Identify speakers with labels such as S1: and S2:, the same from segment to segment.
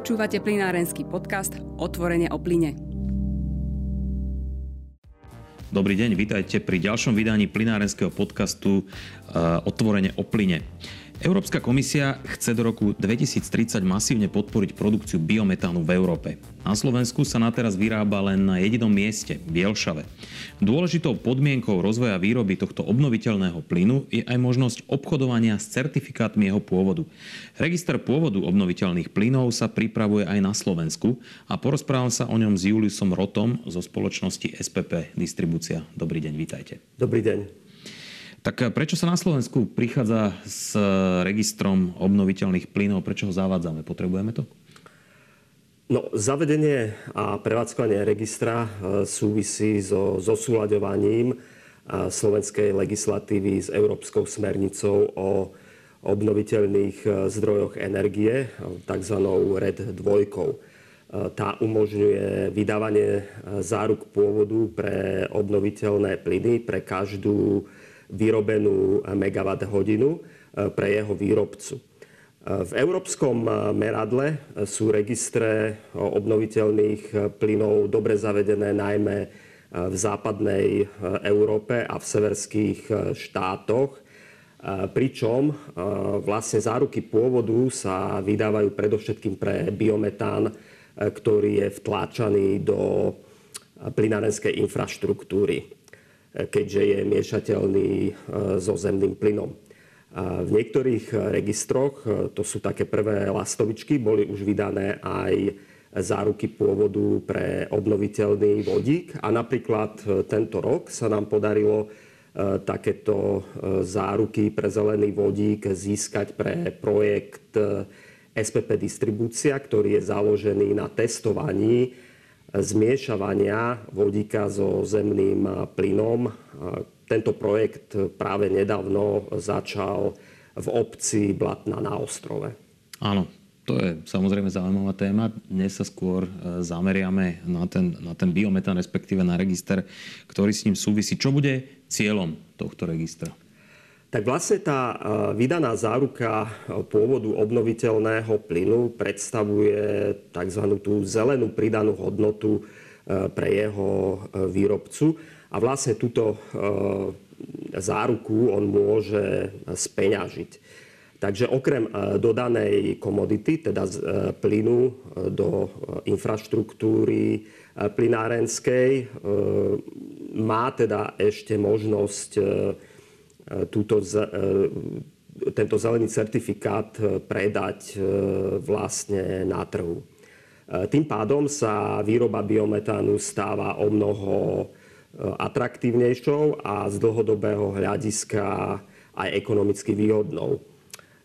S1: Počúvate plinárenský podcast Otvorene o plyne.
S2: Dobrý deň, vítajte pri ďalšom vydaní plinárenského podcastu uh, Otvorene o plyne. Európska komisia chce do roku 2030 masívne podporiť produkciu biometánu v Európe. Na Slovensku sa na teraz vyrába len na jedinom mieste, Bielšave. Dôležitou podmienkou rozvoja výroby tohto obnoviteľného plynu je aj možnosť obchodovania s certifikátmi jeho pôvodu. Register pôvodu obnoviteľných plynov sa pripravuje aj na Slovensku a porozprával sa o ňom s Juliusom Rotom zo spoločnosti SPP Distribúcia. Dobrý deň, vítajte.
S3: Dobrý deň.
S2: Tak eh, prečo sa na Slovensku prichádza s eh, registrom obnoviteľných plynov? Prečo ho zavádzame? Potrebujeme to?
S3: No, zavedenie a prevádzkovanie registra eh, súvisí so zosúľaďovaním slovenskej legislatívy s Európskou smernicou o obnoviteľných zdrojoch energie, tzv. RED 2. Tá umožňuje vydávanie záruk pôvodu pre obnoviteľné plyny pre každú vyrobenú megawatt hodinu e, pre jeho výrobcu. E, v európskom e, meradle sú registre obnoviteľných plynov dobre zavedené najmä v západnej Európe a v severských štátoch. Pričom vlastne záruky pôvodu sa vydávajú predovšetkým pre biometán, ktorý je vtláčaný do plynárenskej infraštruktúry keďže je miešateľný e, so zemným plynom. V niektorých registroch, e, to sú také prvé lastovičky, boli už vydané aj záruky pôvodu pre obnoviteľný vodík a napríklad e, tento rok sa nám podarilo takéto záruky pre zelený vodík získať pre projekt SPP Distribúcia, ktorý je založený na testovaní zmiešavania vodíka so zemným plynom. Tento projekt práve nedávno začal v obci Blatna na ostrove.
S2: Áno, to je samozrejme zaujímavá téma. Dnes sa skôr e, zameriame na ten, na ten biometán, respektíve na register, ktorý s ním súvisí. Čo bude cieľom tohto registra?
S3: Tak vlastne tá vydaná záruka pôvodu obnoviteľného plynu predstavuje tzv. tú zelenú pridanú hodnotu e, pre jeho e, výrobcu. A vlastne túto e, záruku on môže speňažiť. Takže okrem dodanej komodity, teda plynu do infraštruktúry plynárenskej, má teda ešte možnosť túto, e, tento zelený certifikát e, predať e, vlastne na trhu. Tým pádom sa výroba biometánu stáva o mnoho atraktívnejšou a z dlhodobého hľadiska aj ekonomicky výhodnou.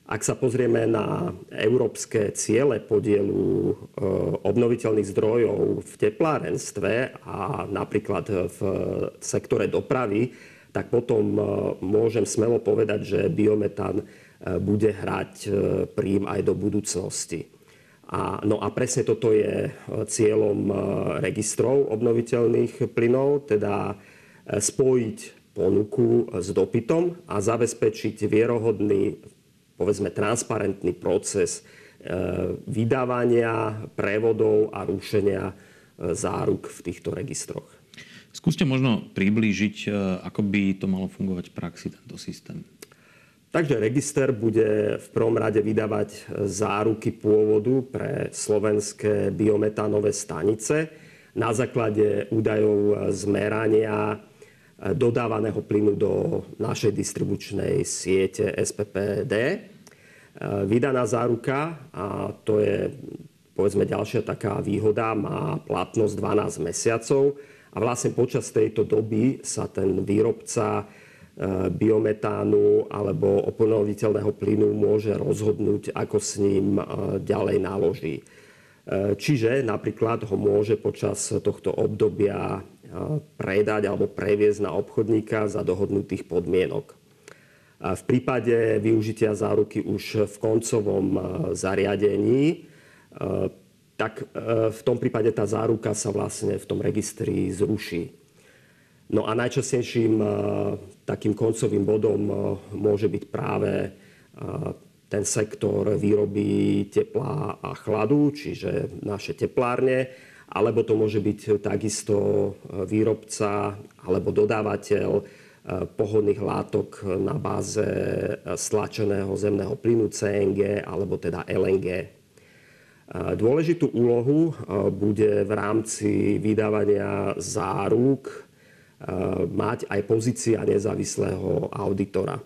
S3: Ak sa pozrieme na európske ciele podielu obnoviteľných zdrojov v teplárenstve a napríklad v sektore dopravy, tak potom e, môžem smelo povedať, že biometán e, bude hrať e, príjm aj do budúcnosti. A, no a presne toto je cieľom registrov obnoviteľných plynov, teda spojiť ponuku s dopytom a zabezpečiť vierohodný, povedzme transparentný proces vydávania, prevodov a rušenia záruk v týchto registroch.
S2: Skúste možno priblížiť, e, ako by to malo fungovať v praxi, tento systém.
S3: Takže register bude v prvom rade vydávať záruky pôvodu pre slovenské biometánové stanice na základe údajov zmerania dodávaného plynu do našej distribučnej siete SPPD. E, vydaná záruka, a to je povedzme ďalšia taká výhoda, má platnosť 12 mesiacov a vlastne počas tejto doby sa ten výrobca e, biometánu alebo obnoviteľného plynu môže rozhodnúť, ako s ním e, ďalej naloží. E, čiže napríklad ho môže počas tohto obdobia predať alebo previesť na obchodníka za dohodnutých podmienok. V prípade využitia záruky už v koncovom zariadení tak e, v tom prípade tá záruka sa vlastne v tom registri zruší. No a najčastejším e, takým koncovým bodom e, môže byť práve ten sektor výroby tepla a chladu, čiže naše teplárne, alebo to môže byť takisto výrobca alebo dodávateľ pohodných látok na báze stlačeného zemného plynu CNG alebo teda LNG. Dôležitú úlohu bude v rámci vydávania záruk mať aj pozícia nezávislého auditora.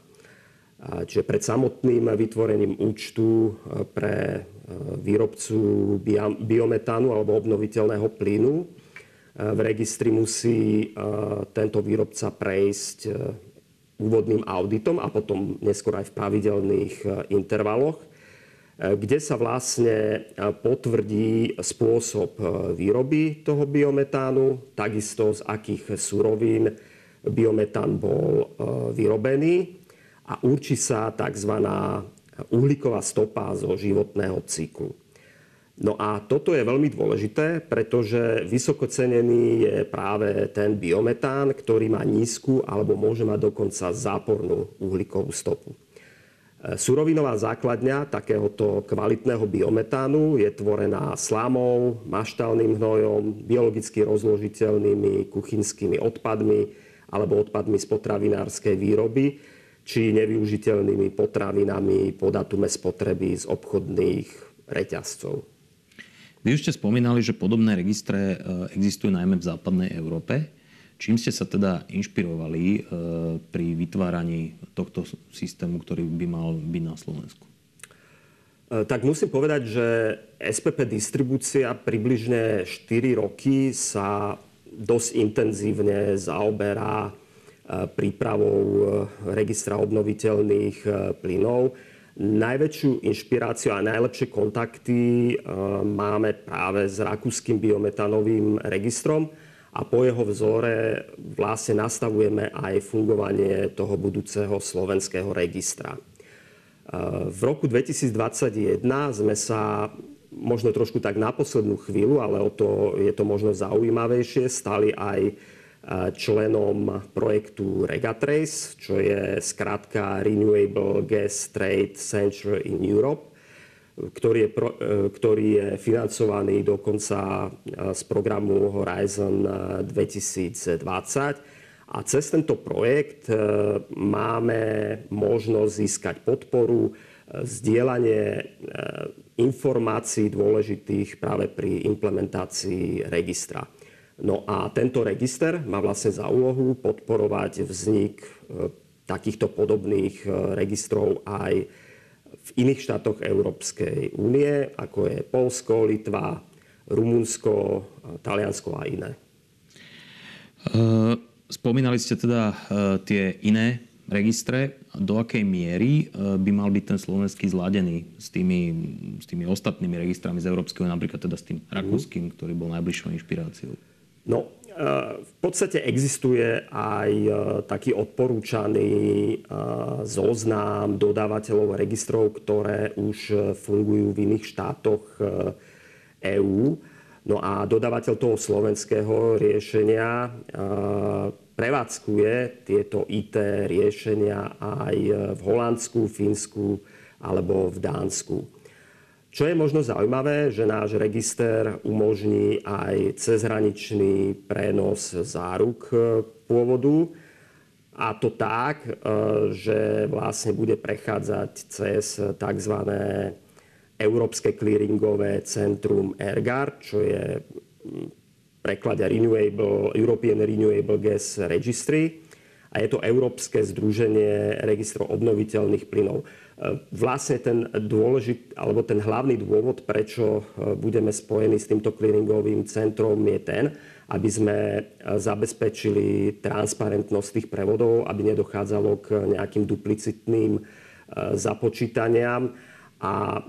S3: Čiže pred samotným vytvorením účtu pre výrobcu biometánu alebo obnoviteľného plynu v registri musí tento výrobca prejsť úvodným auditom a potom neskôr aj v pravidelných intervaloch, kde sa vlastne potvrdí spôsob výroby toho biometánu, takisto z akých surovín biometán bol vyrobený a určí sa tzv. uhlíková stopa zo životného cyklu. No a toto je veľmi dôležité, pretože vysoko cenený je práve ten biometán, ktorý má nízku alebo môže mať dokonca zápornú uhlíkovú stopu. Surovinová základňa takéhoto kvalitného biometánu je tvorená slámou, maštálnym hnojom, biologicky rozložiteľnými kuchynskými odpadmi alebo odpadmi z potravinárskej výroby či nevyužiteľnými potravinami po datume spotreby z obchodných reťazcov.
S2: Vy už ste spomínali, že podobné registre e, existujú najmä v západnej Európe. Čím ste sa teda inšpirovali e, pri vytváraní tohto systému, ktorý by mal byť na Slovensku? E,
S3: tak musím povedať, že SPP distribúcia približne 4 roky sa dosť intenzívne zaoberá prípravou registra obnoviteľných plynov Najväčšiu inšpiráciu a najlepšie kontakty máme práve s rakúskym biometanovým registrom a po jeho vzore vlastne nastavujeme aj fungovanie toho budúceho slovenského registra. Eh, v roku 2021 sme sa možno trošku tak na poslednú chvíľu, ale o to je to možno zaujímavejšie, stali aj členom projektu Regatrace, čo je skrátka Renewable Gas Trade Center in Europe, ktorý je, e, ktorý je financovaný dokonca e, z programu Horizon 2020. A cez tento projekt e, máme možnosť získať podporu, zdieľanie informácií dôležitých práve pri implementácii registra. No a tento register má vlastne za úlohu podporovať vznik e, takýchto podobných e, registrov aj v iných štátoch Európskej únie, ako je Polsko, Litva, Rumunsko, e, Taliansko a iné.
S2: Spomínali ste teda tie iné registre. Do akej miery by mal byť ten slovenský zladený s tými, s tými ostatnými registrami z Európskeho, napríklad teda s tým rakúskym, ktorý bol najbližšou inšpiráciou?
S3: No, e, v podstate existuje aj e, taký odporúčaný e, zoznam dodávateľov registrov, ktoré už fungujú v iných štátoch EÚ. No a dodávateľ toho slovenského riešenia prevádzkuje tieto IT riešenia aj v Holandsku, Fínsku alebo v Dánsku. Čo je možno zaujímavé, že náš register umožní aj cezhraničný prenos záruk e, pôvodu. A to tak, e, že vlastne bude prechádzať cez tzv. Európske clearingové centrum ERGAR, čo je preklade Renewable, European Renewable Gas Registry. A je to Európske združenie registrov obnoviteľných plynov. Vlastne ten dôležit, alebo ten hlavný dôvod, prečo e, budeme spojení s týmto clearingovým centrom je ten, aby sme e, zabezpečili transparentnosť tých prevodov, aby nedochádzalo k nejakým duplicitným e, započítaniam. A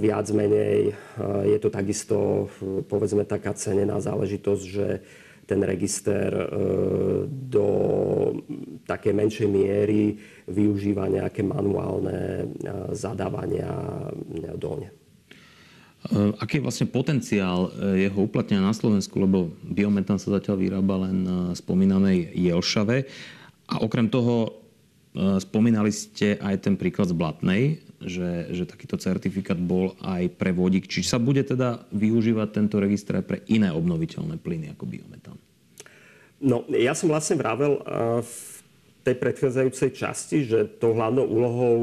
S3: viac menej je to takisto, povedzme, taká cenená záležitosť, že ten register e, do takej menšej miery využíva nejaké manuálne e, zadávania. E,
S2: aký je vlastne potenciál jeho uplatnenia na Slovensku, lebo biometán sa zatiaľ vyrába len na spomínanej Jelšave. A okrem toho spomínali ste aj ten príklad z Blatnej. Že, že takýto certifikát bol aj pre vodík. Či sa bude teda využívať tento register aj pre iné obnoviteľné plyny ako biometán?
S3: No, ja som vlastne vravel v tej predchádzajúcej časti, že to hlavnou úlohou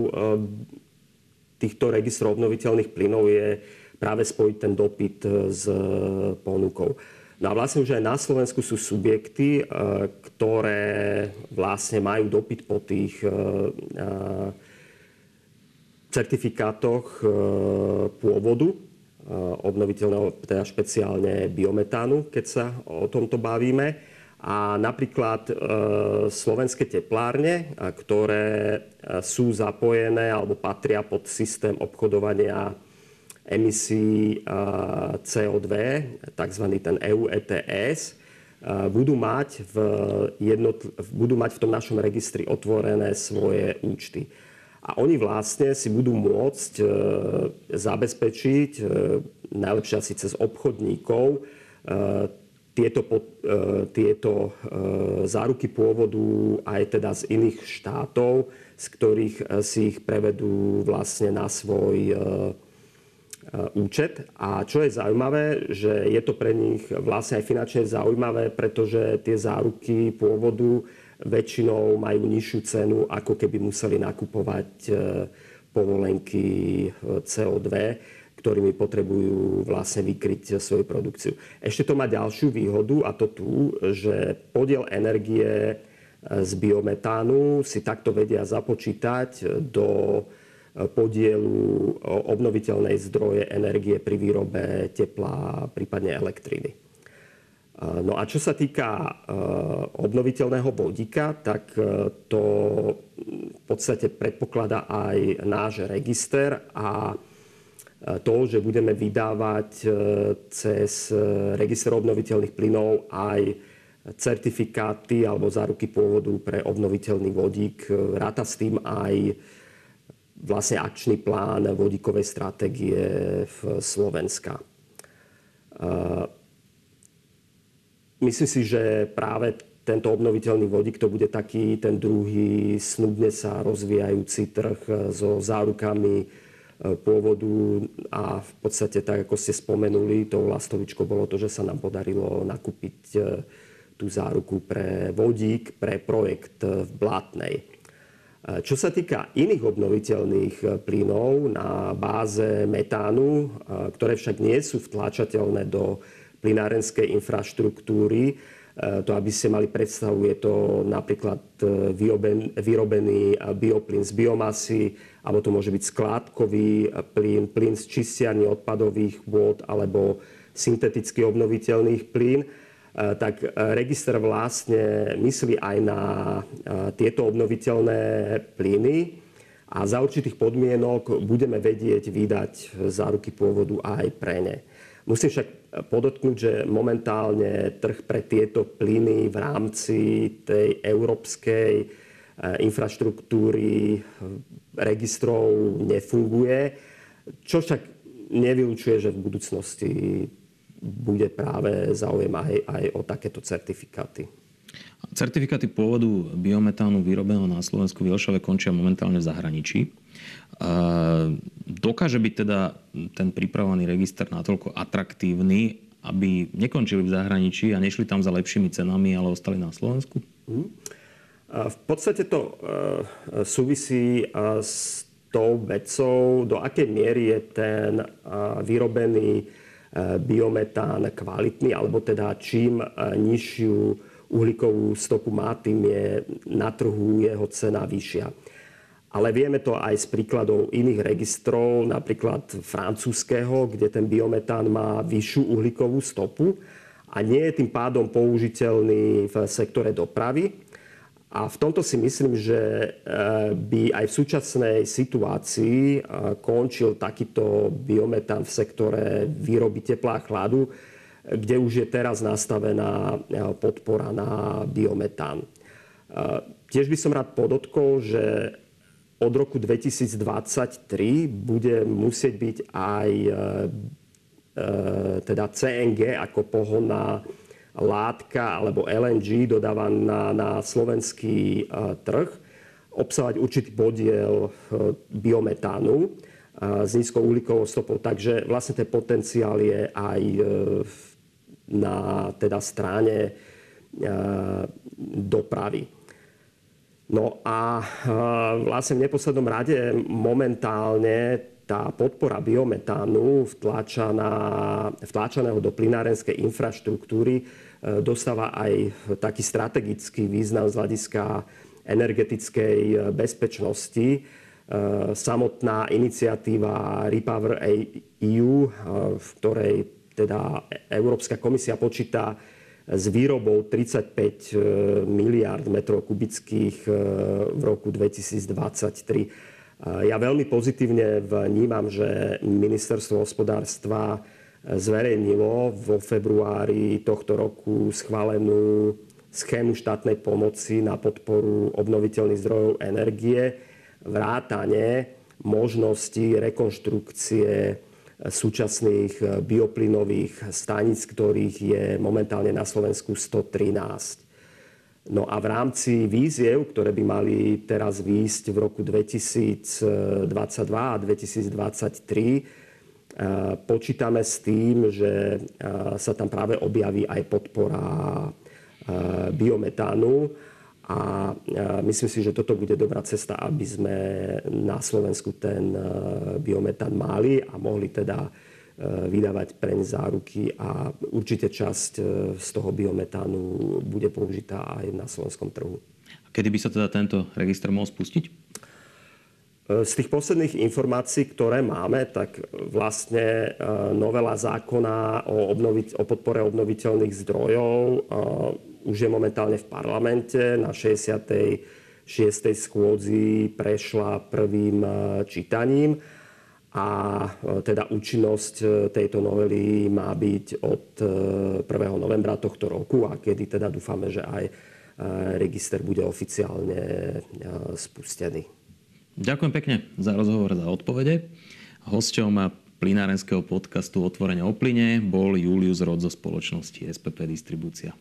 S3: týchto registrov obnoviteľných plynov je práve spojiť ten dopyt s ponukou. No a vlastne už aj na Slovensku sú subjekty, ktoré vlastne majú dopyt po tých certifikátoch pôvodu obnoviteľného, teda špeciálne biometánu, keď sa o tomto bavíme. A napríklad slovenské teplárne, ktoré sú zapojené alebo patria pod systém obchodovania emisí CO2, tzv. ten EU ETS, budú mať, v jednotl- budú mať v tom našom registri otvorené svoje účty. A oni vlastne si budú môcť e, zabezpečiť, e, najlepšie asi cez obchodníkov, e, tieto, tieto záruky pôvodu aj teda z iných štátov, z ktorých si ich prevedú vlastne na svoj Eh, účet. A čo je zaujímavé, že je to pre nich vlastne aj finančne zaujímavé, pretože tie záruky pôvodu väčšinou majú nižšiu cenu, ako keby museli nakupovať eh, povolenky eh, CO2, ktorými potrebujú vlastne vykryť svoju produkciu. Ešte to má ďalšiu výhodu a to tu, že podiel energie z biometánu si takto vedia započítať do podielu obnoviteľnej zdroje energie pri výrobe tepla, prípadne elektriny. No a čo sa týka e, obnoviteľného vodíka, tak e, to v podstate predpokladá aj náš register a to, že budeme vydávať cez register obnoviteľných plynov aj certifikáty alebo záruky pôvodu pre obnoviteľný vodík. Ráta s tým aj vlastne akčný plán vodíkovej stratégie v Slovenska. Myslím si, že práve tento obnoviteľný vodík to bude taký ten druhý snubne sa rozvíjajúci trh so zárukami e, pôvodu a v podstate, tak ako ste spomenuli, tou lastovičkou bolo to, že sa nám podarilo nakúpiť e, tú záruku pre vodík, pre projekt v Blátnej. Čo sa týka iných obnoviteľných plynov na báze metánu, ktoré však nie sú vtláčateľné do plynárenskej infraštruktúry, e, to aby ste mali predstavu, je to napríklad vyrobený bioplyn z biomasy, alebo to môže byť skládkový plyn, plyn z čistiarní odpadových vôd alebo synteticky obnoviteľných plyn tak register vlastne myslí aj na tieto obnoviteľné plyny a za určitých podmienok budeme vedieť vydať záruky pôvodu aj pre ne. Musím však podotknúť, že momentálne trh pre tieto plyny v rámci tej európskej infraštruktúry registrov nefunguje, čo však nevylučuje, že v budúcnosti bude práve záujem aj, aj o takéto certifikáty.
S2: Certifikáty pôvodu biometánu vyrobeného na Slovensku v Jelšave končia momentálne v zahraničí. Dokáže byť teda ten pripravený register natoľko atraktívny, aby nekončili v zahraničí a nešli tam za lepšími cenami, ale ostali na Slovensku? Mhm.
S3: V podstate to e, súvisí s tou vecou, do akej miery je ten vyrobený biometán kvalitný, alebo teda čím e, nižšiu uhlíkovú stopu má, tým je na trhu jeho cena vyššia. Ale vieme to aj z príkladov iných registrov, napríklad francúzského, kde ten biometán má vyššiu uhlíkovú stopu a nie je tým pádom použiteľný v sektore dopravy. A v tomto si myslím, že e, by aj v súčasnej situácii e, končil takýto biometán v sektore výroby tepla a chladu, kde už je teraz nastavená e, podpora na biometán. Tiež by som rád podotkol, že od roku 2023 bude musieť byť aj teda CNG ako pohonná látka alebo LNG dodávaná na slovenský trh. obsahovať určitý podiel biometánu s nízkou uhlíkovou stopou. Takže vlastne ten potenciál je aj na teda strane dopravy. No a vlastne v neposlednom rade momentálne tá podpora biometánu vtláčaná, vtláčaného do plinárenskej infraštruktúry e, dostáva aj taký strategický význam z hľadiska energetickej e, bezpečnosti. E, samotná iniciatíva Repower EU, v ktorej teda Európska komisia počíta s výrobou 35 miliard metrov kubických v roku 2023 ja veľmi pozitívne vnímam, že ministerstvo hospodárstva zverejnilo vo februári tohto roku schválenú schému štátnej pomoci na podporu obnoviteľných zdrojov energie, vrátane možnosti rekonštrukcie súčasných bioplynových stanic, ktorých je momentálne na Slovensku 113. No a v rámci víziev, ktoré by mali teraz výjsť v roku 2022 a 2023, eh, počítame s tým, že eh, sa tam práve objaví aj podpora eh, biometánu a myslím si, že toto bude dobrá cesta, aby sme na Slovensku ten biometán mali a mohli teda E, vydávať preň záruky a určite časť e, z toho biometánu bude použitá aj na slovenskom trhu.
S2: A kedy by sa teda tento register mohol spustiť? E,
S3: z tých posledných informácií, ktoré máme, tak vlastne novela zákona o, obnoviť, o podpore obnoviteľných zdrojov už je momentálne v parlamente. Na 66. schôdzi prešla prvým čítaním a e, teda účinnosť e, tejto novely má byť od 1. E, novembra tohto roku a kedy teda dúfame, že aj register bude oficiálne spustený.
S2: Ďakujem pekne za rozhovor, za odpovede. Hosťom plinárenského podcastu Otvorenie o plyne bol Julius Rod zo spoločnosti SPP Distribúcia.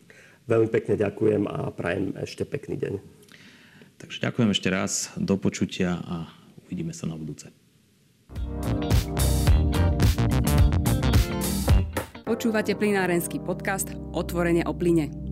S3: Veľmi pekne ďakujem a prajem ešte pekný deň.
S2: Takže ďakujem ešte raz, do počutia a uvidíme sa na budúce.
S1: Počúvate plinárenský podcast Otvorenie o plyne.